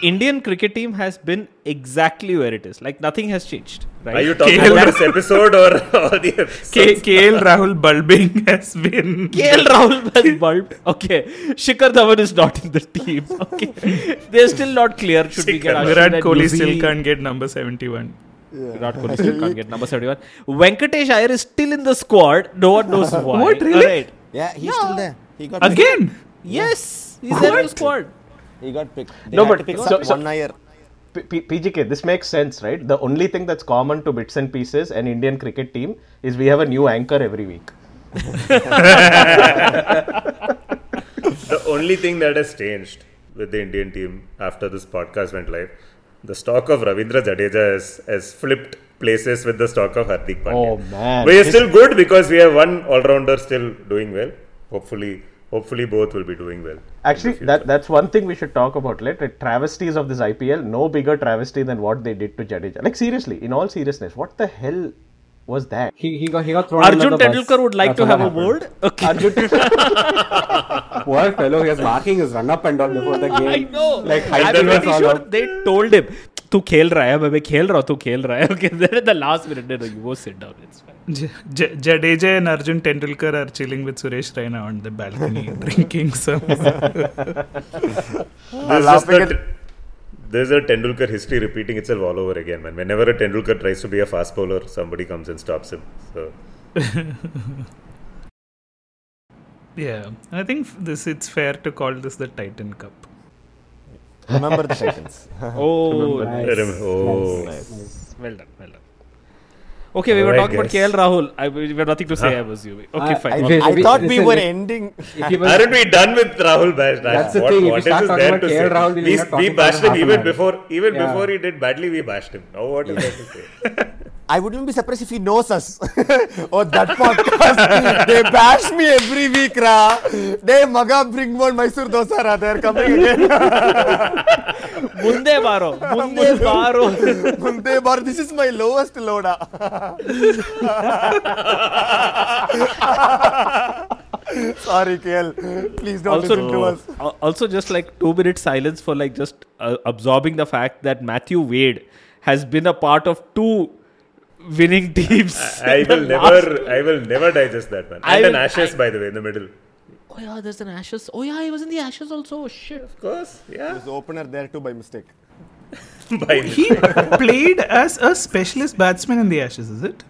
Indian cricket team has been exactly where it is. Like nothing has changed. Right? Are you talking KL about this episode or all the K- KL Rahul bulbing has been KL Rahul has bulbed. Okay, Shikhar Dhawan is not in the team. Okay, they're still not clear. Should we get Shikhar. Ashwin Virat Kohli Yuzi? still can't get number 71. Virat Kohli still can't get number seventy-one. Venkatesh Iyer is still in the squad. No one knows why. What, really? Alright. Yeah, he's still there. He got Again? Yes, he's there in the squad. He got picked. They No, but pick so- so- one year. P- P- PGK, this makes sense, right? The only thing that's common to bits and pieces and Indian cricket team is we have a new anchor every week. The only thing that has changed with the Indian team after this podcast went live, the stock of Ravindra Jadeja has, has flipped places with the stock of Hardik Pandya. Oh man, We are still good because we have one all-rounder still doing well. Hopefully, hopefully both will be doing well. Actually, that that's one thing we should talk about. Let like, travesties of this IPL. No bigger travesty than what they did to Jadeja. Like seriously, in all seriousness, what the hell was that? He, he got he got thrown Arjun under the bus. Tendulkar would like That's to have a word. Okay. Poor fellow, he was marking his run up and all before the game. I know. Like I'm hyping us pretty sure they told him, "तू खेल रहा है मैं खेल रहा हूँ तू खेल रहा है." Okay, then at the last minute, no, no, you go sit down. It's fine. J- J- Jadeja and Arjun Tendulkar are chilling with Suresh Raina on the balcony drinking some. There's just the, there's a Tendulkar history repeating itself all over again, man. Whenever a Tendulkar tries to be a fast bowler, somebody comes and stops him. So yeah, I think this it's fair to call this the Titan Cup. Remember the Titans. Oh, Nice. Rem- oh. Nice. well done, well done. Okay, we were Alright, talking about guys. KL Rahul. I, we have nothing to say, I'm assuming. Okay, Uh, fine. I- Okay. I thought we listen, were ending. If Aren't we done with Rahul Bash? That's the what, thing, if What you is start talking there about to KL say? Rahul, we'll we, we bashed him even before even Yeah. before he did badly. We bashed him. Now what is there to say? I wouldn't be surprised if he knows us. oh, that podcast. they bash me every week, ra. They maga bring more Mysore dosa, ra. They're coming again. Munde baro, munde baro. Munde bar, this is my lowest loada. Sorry, KL. Please don't also, listen to us. also just like two minutes silence for like just uh, absorbing the fact that Matthew Wade has been a part of two winning teams. I in the will last- never, I will never digest that man. I And an ashes, I- by the way, in the middle. Oh yeah, there's an Ashes. Oh yeah, he was in the Ashes also. Oh, shit. Of course, yeah. There's an opener there too by mistake. By He played as a specialist batsman in the Ashes, is it?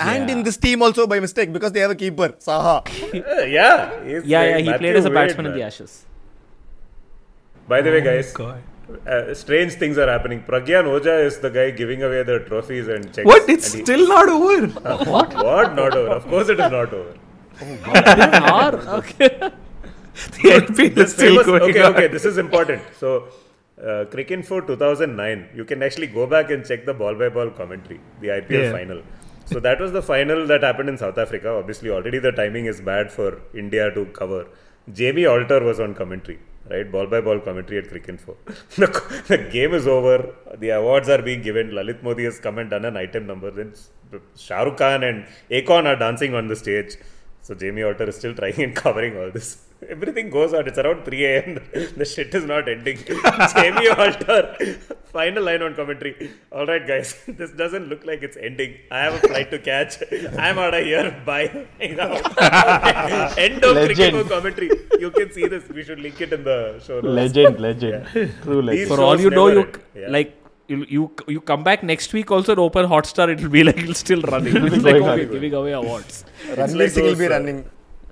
And in this team also by mistake because they have a keeper, Saha. Uh, yeah, Yeah, yeah, he Matthew played as a Wade, batsman in the Ashes. By the way, guys, God. Uh, strange things are happening. Pragyan Oja is the guy giving away the trophies and checks. What? It's he- still not over. what? What? Not over. Of course, it is not over. Or- okay. the IPL is still Famous- going okay, on. okay, this is important. So, uh, Cricinfo 2009, you can actually go back and check the ball by ball commentary, the IPL Yeah. final. So, that was the final that happened in South Africa. Obviously, already the timing is bad for India to cover. Jamie Alter was on commentary, right? Ball by ball commentary at Cricinfo. the, game is over, the awards are being given. Lalit Modi has come and done an item number. Then Shah Rukh Khan and Akon are dancing on the stage. So Jamie Alter is still trying and covering all this. Everything goes on. It's around 3 a.m. The shit is not ending. Jamie Alter, final line on commentary. All right, guys, this doesn't look like it's ending. I have a flight to catch. I'm out of here. Bye. End of Legend. cricket commentary. You can see this. We should link it in the show notes. Legend, legend. True legend. These For all you know, you. Yeah. like you, you you come back next week also and open Hotstar. It'll be like it's still running. It'll be like going oh, we're giving away awards. Ranveer like Singh will be uh, running.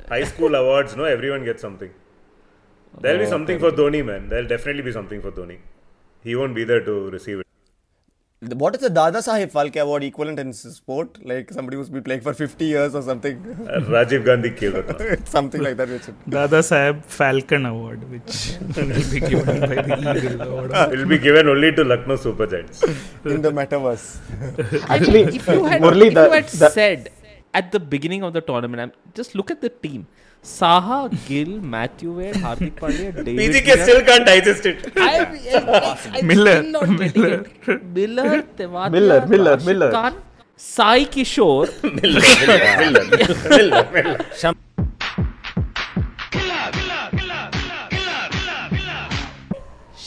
High school awards, no, everyone gets something. There'll be something for Dhoni, man. There'll definitely be something for Dhoni. He won't be there to receive it. What is the Dada Saheb Phalke Award equivalent in sport? Like somebody who's been playing for 50 years or something. Uh, Rajiv Gandhi Khel Ratna. It's something like that. Which Dada Sahib Falcon Award, which will be given by the Eagle Award. It will be given only to Lucknow Super Giants. in the metaverse. Actually, if you had, Murali, if the- you had the- said at the beginning of the tournament, I'm, just look at the team: Saha, Gill, Matthew Wade, Hardik Pandya, David. PGK Miller. still can't digest it. I, I, I, Miller. Still not getting it. Miller, Tewatia, Miller, Miller, Rashid Miller. Khan, Sai Kishore,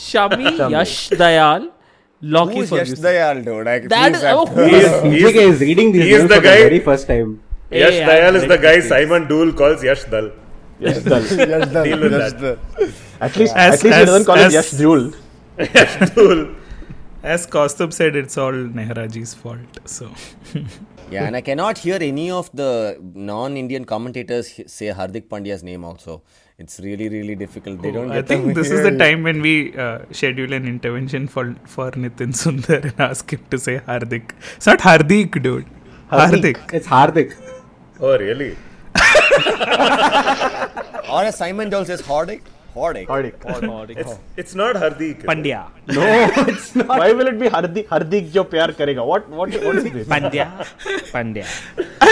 Shami, Yash Dayal, Lockie Who is Yash Ferguson. Dayal, dude? Like, That who is oh, who He is is, he is, is reading these he is the for the guy- very first time. Yash Hey, Dayal I'm is the guy for. Simon Doull calls Yash Dal. Yes, done. Yash Dal. Deal with Yash that. Dayal. At least, As- at least he as- doesn't call as- it Yash Jewel. Yash Dool. As Kaustubh said, it's all Nehraji's fault. So Yeah, and I cannot hear any of the non-Indian commentators say Hardik Pandya's name also. It's really, really difficult. They don't I think them this is the time when we uh, schedule an intervention for for Nitin Sundar and ask him to say Hardik. It's not Hardik, dude. Hardik. It's Hardik. Oh, really? Or as Simon Doull says, Hardik. Hardik. Hardik. It's, it's not Hardik. Pandya. No, it's not. Why will it be Hardik? Hardik jo pyar karega. What? What? What is this? Pandya. Pandya.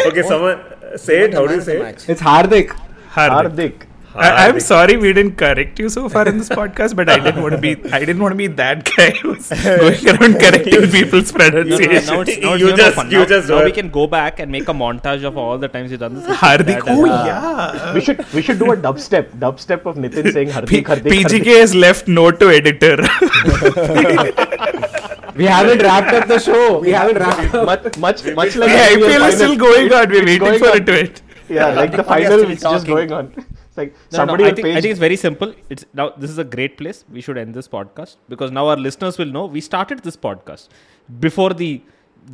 Okay, someone say it. How do you say it? It's Hardik. Hardik. Hardik. I, I'm sorry we didn't correct you so far in this podcast, but I didn't want to be I didn't want to be that guy who's going around correcting people's now pronunciation. it's, now it's You even just- you now, just now we can go back and make a montage of all the times you've done this. Hardik. Oh yeah. Uh, we should we should do a dubstep. Dubstep of Nitin saying P- Hardik, Hardik, PGK Hardik. has left note to editor. We haven't wrapped up the show. We haven't wrapped up. Much much much like the the IPL final. is still going on. We're waiting for it to end. Yeah, like the final still is just going on like no, somebody no, I, think, I think it's very simple. It's now this is a great place. We should end this podcast because now our listeners will know we started this podcast before the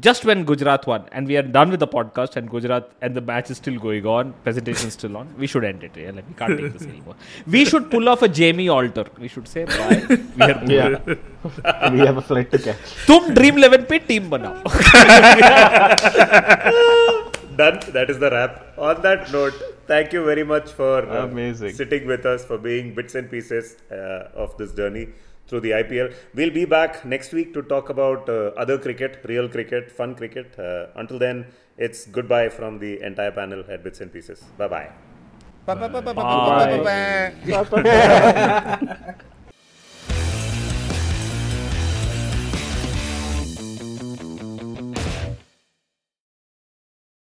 just when Gujarat won and we are done with the podcast and Gujarat and the match is still going on, presentation is still on, we should end it. Yeah? Like, we can't take this anymore. We should pull off a Jamie Alter. We should say bye. We are yeah. we have a flight to catch. Tum dream 11 pe team banao. Done. That is the wrap. On that note, thank you very much for uh, Amazing. sitting with us, for being bits and pieces uh, of this journey through the IPL. We'll be back next week to talk about uh, other cricket, real cricket, fun cricket. Uh, until then, it's goodbye from the entire panel at Bits and Pieces. Bye bye. Ba- ba- ba-